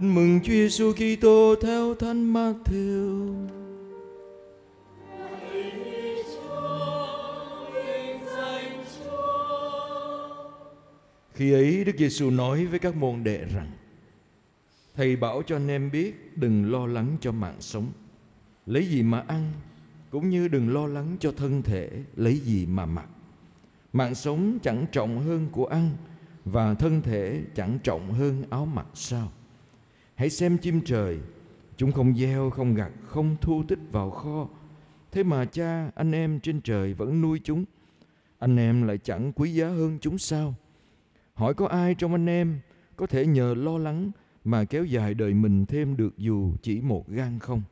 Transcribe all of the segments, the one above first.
Tin mừng Chúa Giêsu Kitô theo Thánh Matthew. Khi ấy Đức Giêsu nói với các môn đệ rằng: Thầy bảo cho anh em biết đừng lo lắng cho mạng sống, lấy gì mà ăn, cũng như đừng lo lắng cho thân thể lấy gì mà mặc. Mạng sống chẳng trọng hơn của ăn và thân thể chẳng trọng hơn áo mặc sao? Hãy xem chim trời, chúng không gieo, không gặt, không thu tích vào kho. Thế mà cha anh em trên trời vẫn nuôi chúng. Anh em lại chẳng quý giá hơn chúng sao? Hỏi có ai trong anh em có thể nhờ lo lắng mà kéo dài đời mình thêm được dù chỉ một gan không?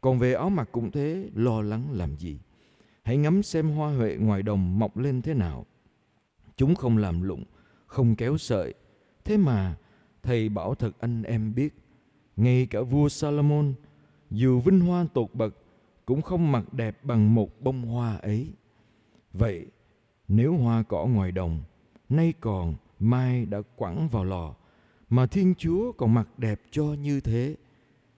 Còn về áo mặc cũng thế, lo lắng làm gì? Hãy ngắm xem hoa huệ ngoài đồng mọc lên thế nào. Chúng không làm lụng, không kéo sợi. Thế mà thầy bảo thật anh em biết, ngay cả vua Salomon, dù vinh hoa tột bậc, cũng không mặc đẹp bằng một bông hoa ấy. Vậy, nếu hoa cỏ ngoài đồng, nay còn, mai đã quẳng vào lò, mà Thiên Chúa còn mặc đẹp cho như thế,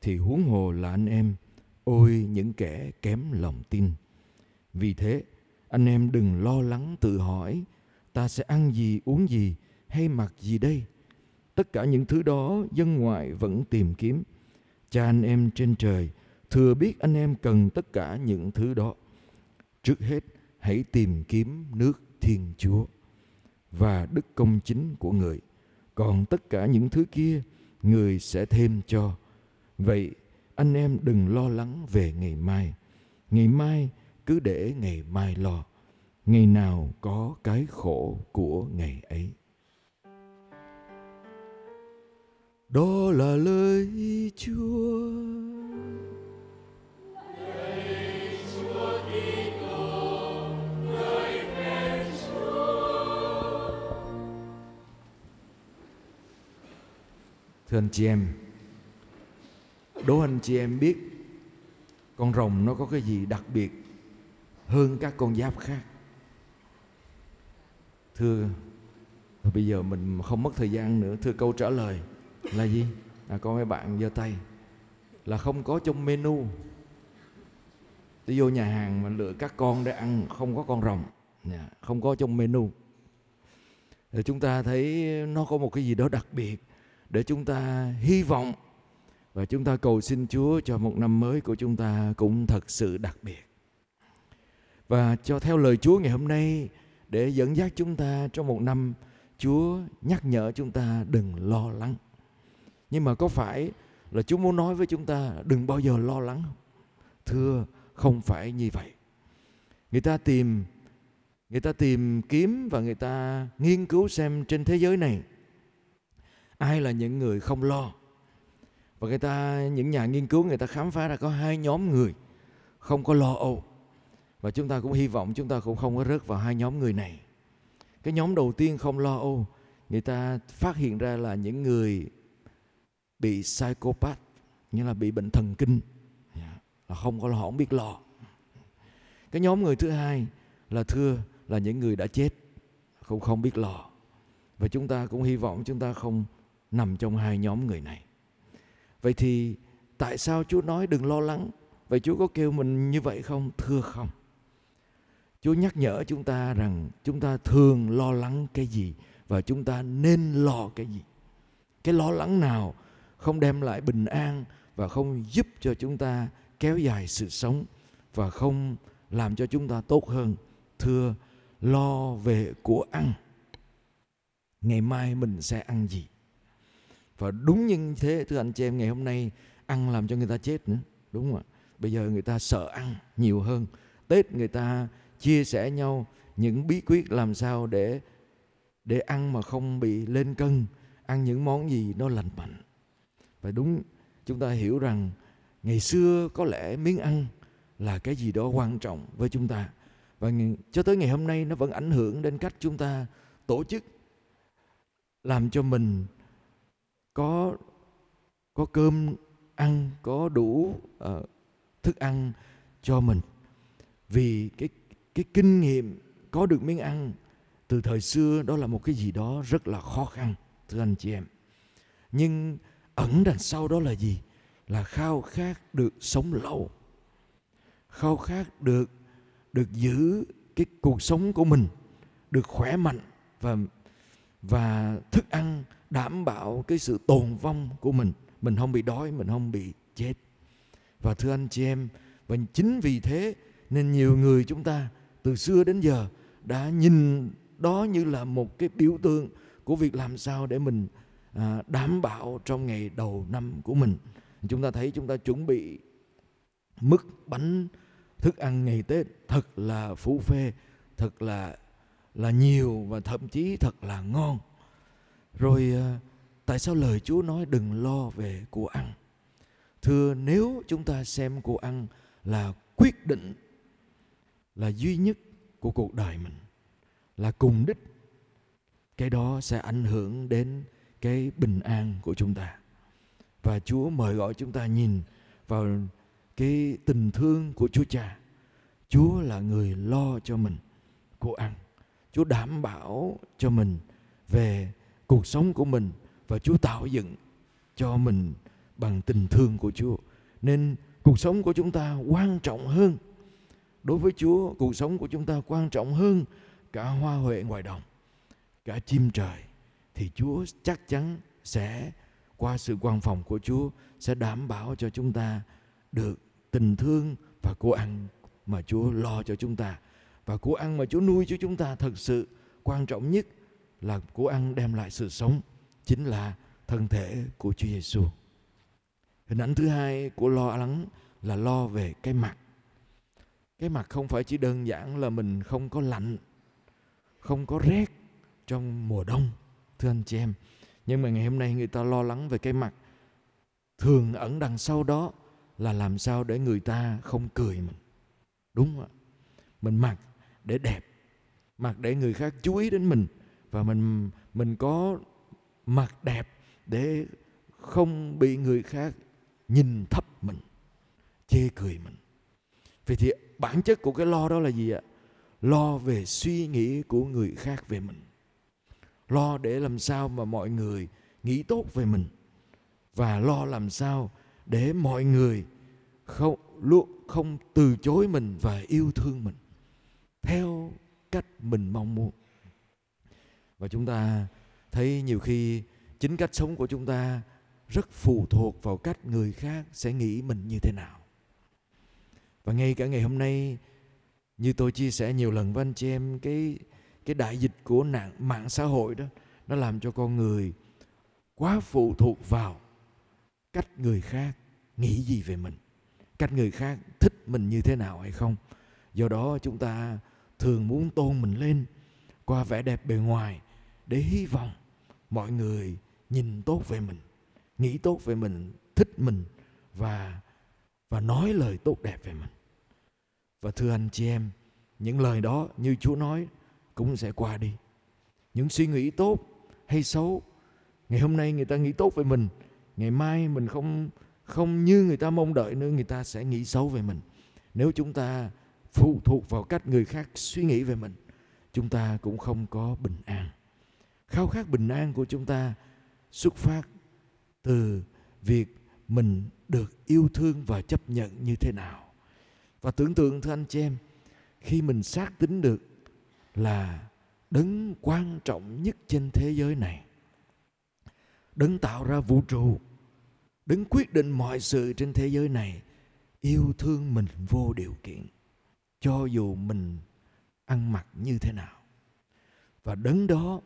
thì huống hồ là anh em, ôi những kẻ kém lòng tin. Vì thế, anh em đừng lo lắng tự hỏi, ta sẽ ăn gì, uống gì hay mặc gì đây? Tất cả những thứ đó dân ngoại vẫn tìm kiếm. Cha anh em trên trời thừa biết anh em cần tất cả những thứ đó. Trước hết, hãy tìm kiếm nước Thiên Chúa và đức công chính của người. Còn tất cả những thứ kia, người sẽ thêm cho. Vậy, anh em đừng lo lắng về ngày mai. Ngày mai cứ để ngày mai lo ngày nào có cái khổ của ngày ấy đó là lời chúa. Thưa anh chị em, đố anh chị em biết con rồng nó có cái gì đặc biệt hơn các con giáp khác? Thưa bây giờ mình không mất thời gian nữa thưa câu trả lời là gì? À, có mấy bạn giơ tay. Là không có trong menu. Đi vô nhà hàng mà lựa các con để ăn không có con rồng. Dạ, không có trong menu. Rồi chúng ta thấy nó có một cái gì đó đặc biệt để chúng ta hy vọng và chúng ta cầu xin Chúa cho một năm mới của chúng ta cũng thật sự đặc biệt. Và cho theo lời Chúa ngày hôm nay để dẫn dắt chúng ta trong một năm Chúa nhắc nhở chúng ta đừng lo lắng. Nhưng mà có phải là Chúa muốn nói với chúng ta đừng bao giờ lo lắng không? Thưa, không phải như vậy. Người ta tìm người ta tìm kiếm và người ta nghiên cứu xem trên thế giới này ai là những người không lo. Và người ta những nhà nghiên cứu người ta khám phá ra có hai nhóm người không có lo âu và chúng ta cũng hy vọng chúng ta cũng không có rớt vào hai nhóm người này cái nhóm đầu tiên không lo âu người ta phát hiện ra là những người bị psychopath như là bị bệnh thần kinh. Dạ, là không có lo, không biết lo. Cái nhóm người thứ hai là thưa là những người đã chết, không không biết lo. Và chúng ta cũng hy vọng chúng ta không nằm trong hai nhóm người này. Vậy thì tại sao chúa nói đừng lo lắng? Vậy chúa có kêu mình như vậy không? Thưa không? Chúa nhắc nhở chúng ta rằng chúng ta thường lo lắng cái gì và chúng ta nên lo cái gì. Cái lo lắng nào không đem lại bình an và không giúp cho chúng ta kéo dài sự sống và không làm cho chúng ta tốt hơn. Thưa, lo về của ăn. Ngày mai mình sẽ ăn gì? Và đúng như thế thưa anh chị em ngày hôm nay ăn làm cho người ta chết nữa. Đúng không ạ? Bây giờ người ta sợ ăn nhiều hơn. Tết người ta chia sẻ nhau những bí quyết làm sao để để ăn mà không bị lên cân ăn những món gì nó lành mạnh phải đúng. Chúng ta hiểu rằng ngày xưa có lẽ miếng ăn là cái gì đó quan trọng với chúng ta. Và cho tới ngày hôm nay nó vẫn ảnh hưởng đến cách chúng ta tổ chức làm cho mình có có cơm ăn có đủ uh, thức ăn cho mình. Vì cái cái kinh nghiệm có được miếng ăn từ thời xưa đó là một cái gì đó rất là khó khăn thưa anh chị em. Nhưng ẩn đằng sau đó là gì? Là khao khát được sống lâu. Khao khát được được giữ cái cuộc sống của mình, được khỏe mạnh và và thức ăn, đảm bảo cái sự tồn vong của mình. Mình không bị đói, mình không bị chết. Và thưa anh chị em, và chính vì thế nên nhiều người chúng ta từ xưa đến giờ đã nhìn đó như là một cái biểu tượng của việc làm sao để mình à, đảm bảo trong ngày đầu năm của mình. Chúng ta thấy chúng ta chuẩn bị mức bánh thức ăn ngày Tết thật là phú phê thật là là nhiều và thậm chí thật là ngon. Rồi à, tại sao lời Chúa nói đừng lo về của ăn? Thưa nếu chúng ta xem của ăn là quyết định là duy nhất của cuộc đời mình là cùng đích cái đó sẽ ảnh hưởng đến cái bình an của chúng ta và Chúa mời gọi chúng ta nhìn vào cái tình thương của Chúa Cha. Chúa là người lo cho mình của ăn. Chúa đảm bảo cho mình về cuộc sống của mình và Chúa tạo dựng cho mình bằng tình thương của Chúa. Nên cuộc sống của chúng ta quan trọng hơn đối với Chúa, cuộc sống của chúng ta quan trọng hơn cả hoa huệ ngoài đồng, cả chim trời thì Chúa chắc chắn sẽ qua sự quan phòng của Chúa sẽ đảm bảo cho chúng ta được tình thương và của ăn mà Chúa lo cho chúng ta và của ăn mà Chúa nuôi cho chúng ta thật sự quan trọng nhất là của ăn đem lại sự sống chính là thân thể của Chúa Giêsu. Hình ảnh thứ hai của lo lắng là lo về cái mặt. Cái mặt không phải chỉ đơn giản là mình không có lạnh, không có rét trong mùa đông, thưa anh chị em. Nhưng mà ngày hôm nay người ta lo lắng về cái mặt. Thường ẩn đằng sau đó là làm sao để người ta không cười mình. Đúng không ạ? Mình mặc để đẹp, mặc để người khác chú ý đến mình và mình mình có mặc đẹp để không bị người khác nhìn thấp mình chê cười mình vậy thì bản chất của cái lo đó là gì ạ lo về suy nghĩ của người khác về mình lo để làm sao mà mọi người nghĩ tốt về mình và lo làm sao để mọi người không, luôn không từ chối mình và yêu thương mình theo cách mình mong muốn. Và chúng ta thấy nhiều khi chính cách sống của chúng ta rất phụ thuộc vào cách người khác sẽ nghĩ mình như thế nào. Và ngay cả ngày hôm nay, như tôi chia sẻ nhiều lần với anh chị em, cái cái đại dịch của nạn, mạng xã hội đó, nó làm cho con người quá phụ thuộc vào cách người khác nghĩ gì về mình, cách người khác thích mình như thế nào hay không. Do đó chúng ta thường muốn tôn mình lên qua vẻ đẹp bề ngoài để hy vọng mọi người nhìn tốt về mình, nghĩ tốt về mình, thích mình và và nói lời tốt đẹp về mình. Và thưa anh chị em, những lời đó như chúa nói cũng sẽ qua đi. Những suy nghĩ tốt hay xấu, ngày hôm nay người ta nghĩ tốt về mình, ngày mai mình không không như người ta mong đợi nữa, người ta sẽ nghĩ xấu về mình. Nếu chúng ta phụ thuộc vào cách người khác suy nghĩ về mình, chúng ta cũng không có bình an. Khao khát bình an của chúng ta xuất phát từ việc mình được yêu thương và chấp nhận như thế nào. Và tưởng tượng, thưa anh chị em, khi mình xác tính được là đấng quan trọng nhất trên thế giới này. Đấng tạo ra vũ trụ. Đấng quyết định mọi sự trên thế giới này, yêu thương mình vô điều kiện, cho dù mình ăn mặc như thế nào. Và đấng đó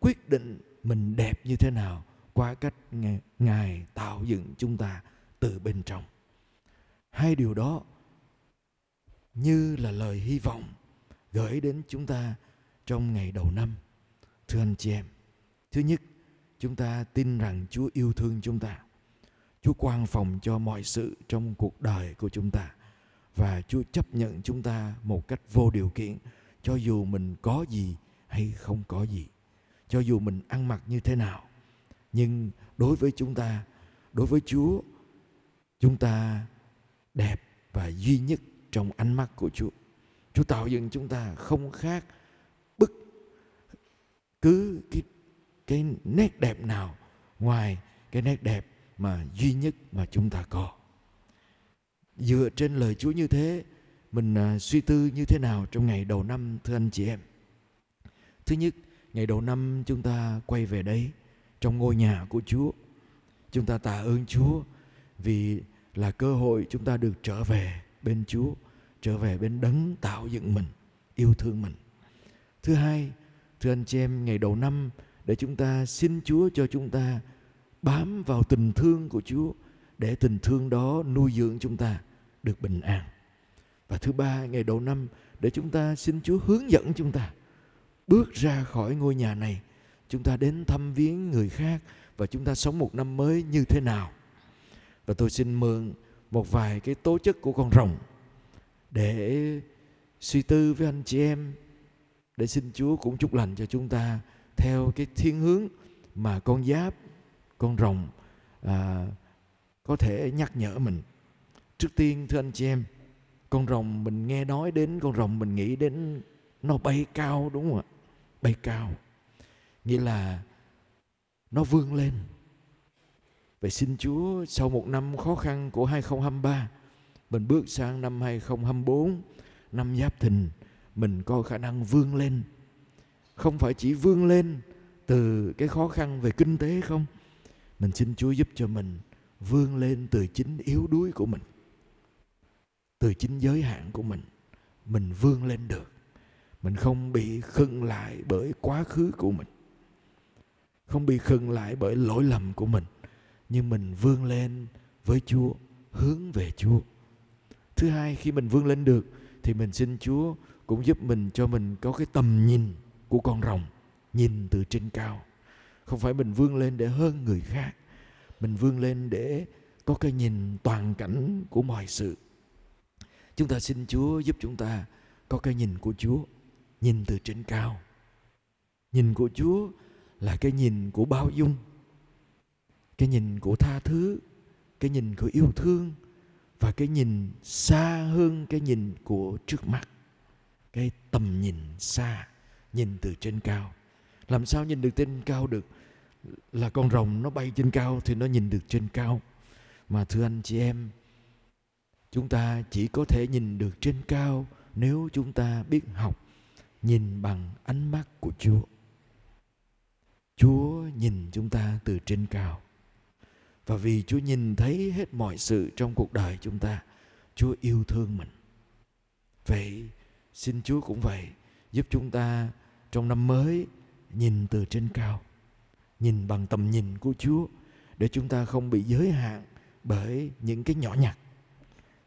quyết định mình đẹp như thế nào qua cách ngài tạo dựng chúng ta từ bên trong. Hai điều đó như là lời hy vọng gửi đến chúng ta trong ngày đầu năm. Thưa anh chị em, thứ nhất, chúng ta tin rằng chúa yêu thương chúng ta. Chúa quan phòng cho mọi sự trong cuộc đời của chúng ta. Và chúa chấp nhận chúng ta một cách vô điều kiện, cho dù mình có gì hay không có gì. Cho dù mình ăn mặc như thế nào. Nhưng đối với chúng ta, đối với chúa, chúng ta đẹp và duy nhất trong ánh mắt của chúa chúa tạo dựng chúng ta không khác bất cứ cái cái nét đẹp nào ngoài cái nét đẹp mà duy nhất mà chúng ta có. Dựa trên lời Chúa như thế mình à, suy tư như thế nào trong ngày đầu năm thưa anh chị em? Thứ nhất ngày đầu năm chúng ta quay về đây trong ngôi nhà của Chúa. Chúng ta tạ ơn Chúa vì là cơ hội chúng ta được trở về bên Chúa trở về bên đấng tạo dựng mình yêu thương mình thứ hai thưa anh chị em ngày đầu năm để chúng ta xin Chúa cho chúng ta bám vào tình thương của Chúa để tình thương đó nuôi dưỡng chúng ta được bình an. Và thứ ba, ngày đầu năm để chúng ta xin Chúa hướng dẫn chúng ta bước ra khỏi ngôi nhà này, chúng ta đến thăm viếng người khác và chúng ta sống một năm mới như thế nào. Và tôi xin mượn một vài cái tố chất của con rồng để suy tư với anh chị em. Để xin Chúa cũng chúc lành cho chúng ta theo cái thiên hướng mà con giáp con rồng à, có thể nhắc nhở mình. Trước tiên thưa anh chị em con rồng mình nghe nói đến con rồng mình nghĩ đến nó bay cao đúng không ạ? Bay cao. Nghĩa là nó vươn lên. Vậy xin Chúa sau một năm khó khăn của 2023 mình bước sang năm 2024 Năm Giáp Thìn, Mình có khả năng vươn lên. Không phải chỉ vươn lên từ cái khó khăn về kinh tế không? Mình xin Chúa giúp cho mình vươn lên từ chính yếu đuối của mình, từ chính giới hạn của mình mình vươn lên được. Mình không bị khựng lại bởi quá khứ của mình, không bị khựng lại bởi lỗi lầm của mình, nhưng mình vươn lên với Chúa, hướng về Chúa thứ hai, khi mình vươn lên được, thì mình xin Chúa cũng giúp mình cho mình có cái tầm nhìn của con rồng, nhìn từ trên cao. Không phải mình vươn lên để hơn người khác, mình vươn lên để có cái nhìn toàn cảnh của mọi sự. Chúng ta xin chúa giúp chúng ta có cái nhìn của chúa, nhìn từ trên cao. Nhìn của chúa là cái nhìn của bao dung, cái nhìn của tha thứ, cái nhìn của yêu thương và cái nhìn xa hơn cái nhìn của trước mắt. Cái tầm nhìn xa, nhìn từ trên cao. Làm sao nhìn được trên cao được? Là con rồng nó bay trên cao thì nó nhìn được trên cao. Mà thưa anh chị em, chúng ta chỉ có thể nhìn được trên cao nếu chúng ta biết học, nhìn bằng ánh mắt của chúa. Chúa nhìn chúng ta từ trên cao và vì chúa nhìn thấy hết mọi sự trong cuộc đời chúng ta chúa yêu thương mình vậy xin chúa cũng vậy giúp chúng ta trong năm mới nhìn từ trên cao nhìn bằng tầm nhìn của Chúa để chúng ta không bị giới hạn bởi những cái nhỏ nhặt,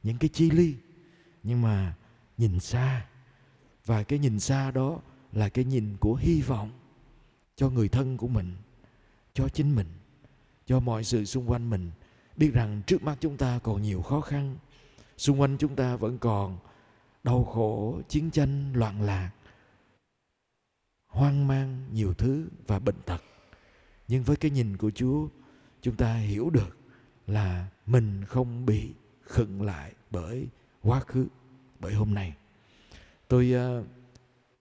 những cái chi ly. Nhưng mà nhìn xa và cái nhìn xa đó là cái nhìn của hy vọng cho người thân của mình, cho chính mình, cho mọi sự xung quanh mình. Biết rằng trước mắt chúng ta còn nhiều khó khăn, xung quanh chúng ta vẫn còn đau khổ, chiến tranh, loạn lạc, hoang mang nhiều thứ và bệnh tật. Nhưng với cái nhìn của chúa chúng ta hiểu được là mình không bị khựng lại bởi quá khứ bởi hôm nay. Tôi ờ,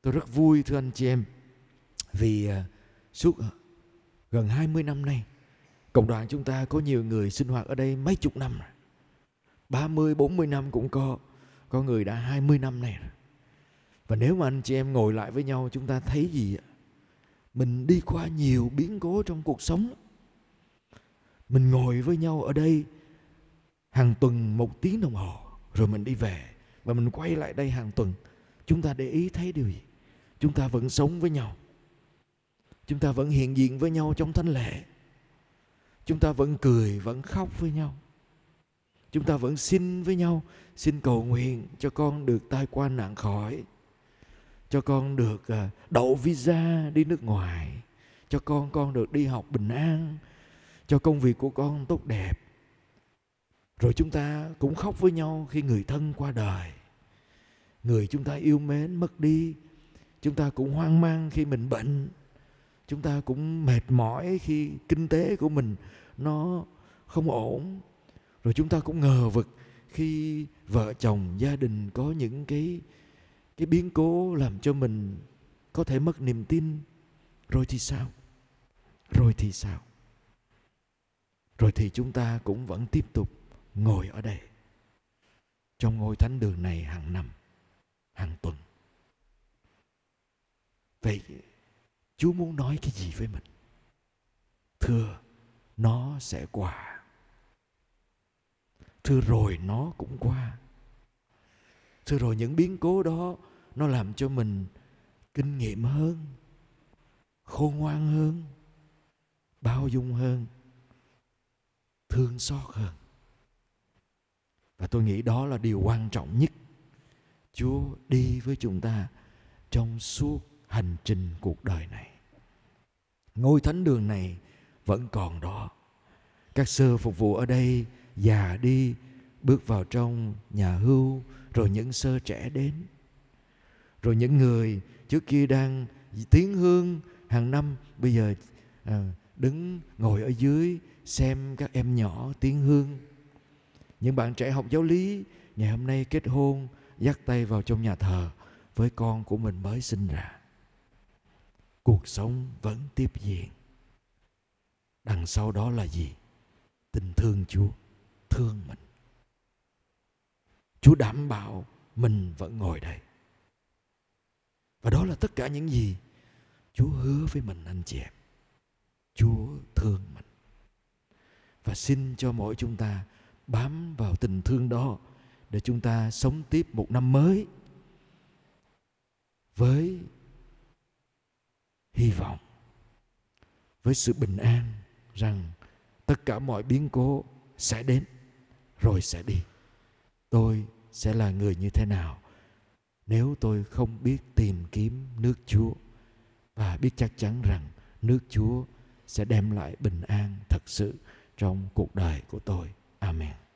tôi rất vui thưa anh chị em vì ờ, suốt gần 20 năm nay cộng đoàn chúng ta có nhiều người sinh hoạt ở đây mấy chục năm rồi. 30, 40 năm cũng có. Có người đã 20 năm này Và nếu mà anh chị em ngồi lại với nhau Chúng ta thấy gì ạ? Mình đi qua nhiều biến cố trong cuộc sống. Mình ngồi với nhau ở đây hàng tuần một tiếng đồng hồ rồi mình đi về. Và mình quay lại đây hàng tuần. Chúng ta để ý thấy điều gì? Chúng ta vẫn sống với nhau. Chúng ta vẫn hiện diện với nhau trong thánh lễ chúng ta vẫn cười, vẫn khóc với nhau. Chúng ta vẫn xin với nhau. Xin cầu nguyện cho con được tai qua nạn khỏi, cho con được à, đậu visa đi nước ngoài, cho con con được đi học bình an, cho công việc của con tốt đẹp. Rồi chúng ta cũng khóc với nhau khi người thân qua đời. Người chúng ta yêu mến mất đi, chúng ta cũng hoang mang khi mình bệnh chúng ta cũng mệt mỏi khi kinh tế của mình nó không ổn. Rồi chúng ta cũng ngờ vực khi vợ chồng, gia đình có những cái cái biến cố làm cho mình có thể mất niềm tin. Rồi thì sao? Rồi thì sao? Rồi thì chúng ta cũng vẫn tiếp tục ngồi ở đây trong ngôi thánh đường này hàng năm, hàng tuần. Vậy chúa muốn nói cái gì với mình? Thưa, nó sẽ qua. Thưa rồi, nó cũng qua. Thưa rồi, những biến cố đó, nó làm cho mình kinh nghiệm hơn, khôn ngoan hơn, bao dung hơn, thương xót hơn. Và tôi nghĩ đó là điều quan trọng nhất. Chúa đi với chúng ta trong suốt hành trình cuộc đời này ngôi thánh đường này vẫn còn đó. Các sơ phục vụ ở đây già đi bước vào trong nhà hưu rồi những sơ trẻ đến. Rồi những người trước kia đang tiếng hương hàng năm bây giờ à, đứng ngồi ở dưới xem các em nhỏ tiếng hương. Những bạn trẻ học giáo lý ngày hôm nay kết hôn dắt tay vào trong nhà thờ với con của mình mới sinh ra cuộc sống vẫn tiếp diễn. Đằng sau đó là gì? Tình thương chúa, thương mình. Chúa đảm bảo mình vẫn ngồi đây. Và đó là tất cả những gì chúa hứa với mình, anh chị em. Chúa thương mình. Và xin cho mỗi chúng ta bám vào tình thương đó để chúng ta sống tiếp một năm mới với hy vọng với sự bình an rằng tất cả mọi biến cố sẽ đến, rồi sẽ đi. Tôi sẽ là người như thế nào nếu tôi không biết tìm kiếm nước chúa và biết chắc chắn rằng nước chúa sẽ đem lại bình an thật sự trong cuộc đời của tôi. Amen.